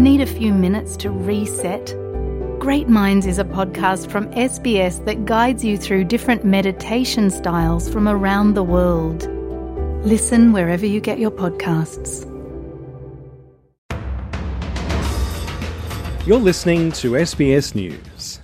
Need a few minutes to reset? Great Minds is a podcast from SBS that guides you through different meditation styles from around the world. Listen wherever you get your podcasts. You're listening to SBS News.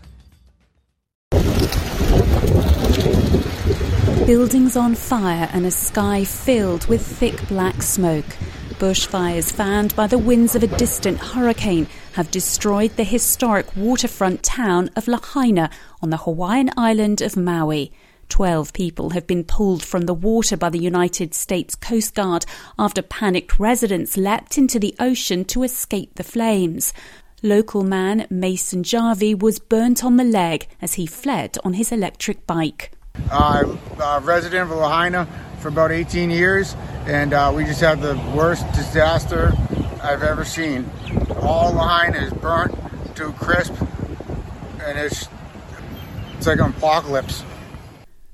Buildings on fire and a sky filled with thick black smoke. Bushfires fanned by the winds of a distant hurricane have destroyed the historic waterfront town of Lahaina on the Hawaiian island of Maui. Twelve people have been pulled from the water by the United States Coast Guard after panicked residents leapt into the ocean to escape the flames. Local man Mason Jarvie was burnt on the leg as he fled on his electric bike. I'm a resident of Lahaina for about 18 years, and uh, we just had the worst disaster I've ever seen. All line is burnt to crisp, and it's it's like an apocalypse.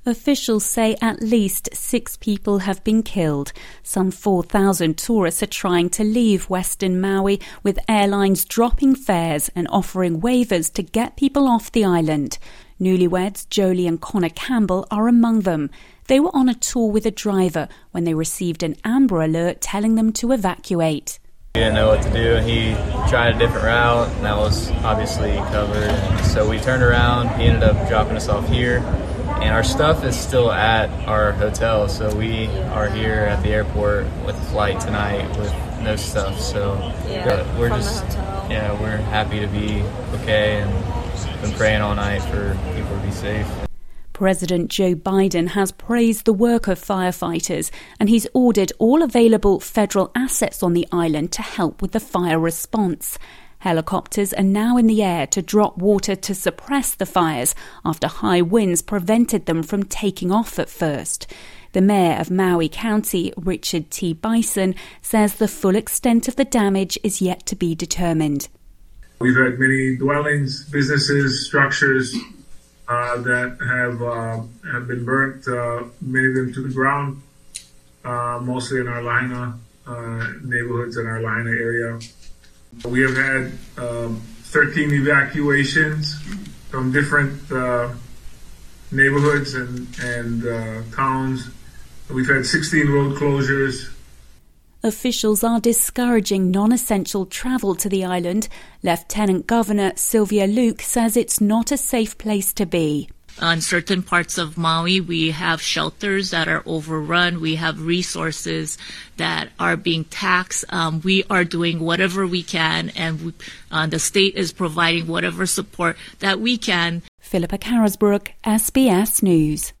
Officials say at least six people have been killed. Some 4,000 tourists are trying to leave Western Maui, with airlines dropping fares and offering waivers to get people off the island. Newlyweds Jolie and Connor Campbell are among them. They were on a tour with a driver when they received an Amber Alert telling them to evacuate. He didn't know what to do. He tried a different route, and that was obviously covered. So we turned around. He ended up dropping us off here, and our stuff is still at our hotel. So we are here at the airport with a flight tonight with no stuff. So Yeah, we're just yeah, we're happy to be okay, and been praying all night for people to be safe. President Joe Biden has praised the work of firefighters and he's ordered all available federal assets on the island to help with the fire response. Helicopters are now in the air to drop water to suppress the fires after high winds prevented them from taking off at first. The mayor of Maui County, Richard T. Bissen, says the full extent of the damage is yet to be determined. We've had many dwellings, businesses, structures uh, that have uh, have been burnt. Uh, many of them to the ground, uh, mostly in our Lahaina uh, neighborhoods in our Lahaina area. We have had um, 13 evacuations from different uh, neighborhoods and and uh, towns. We've had 16 road closures. Officials are discouraging non essential travel to the island. Lieutenant Governor Sylvia Luke says it's not a safe place to be. On certain parts of Maui, we have shelters that are overrun. We have resources that are being taxed. Um, we are doing whatever we can, and we, uh, the state is providing whatever support that we can Philippa Carisbrook, SBS News.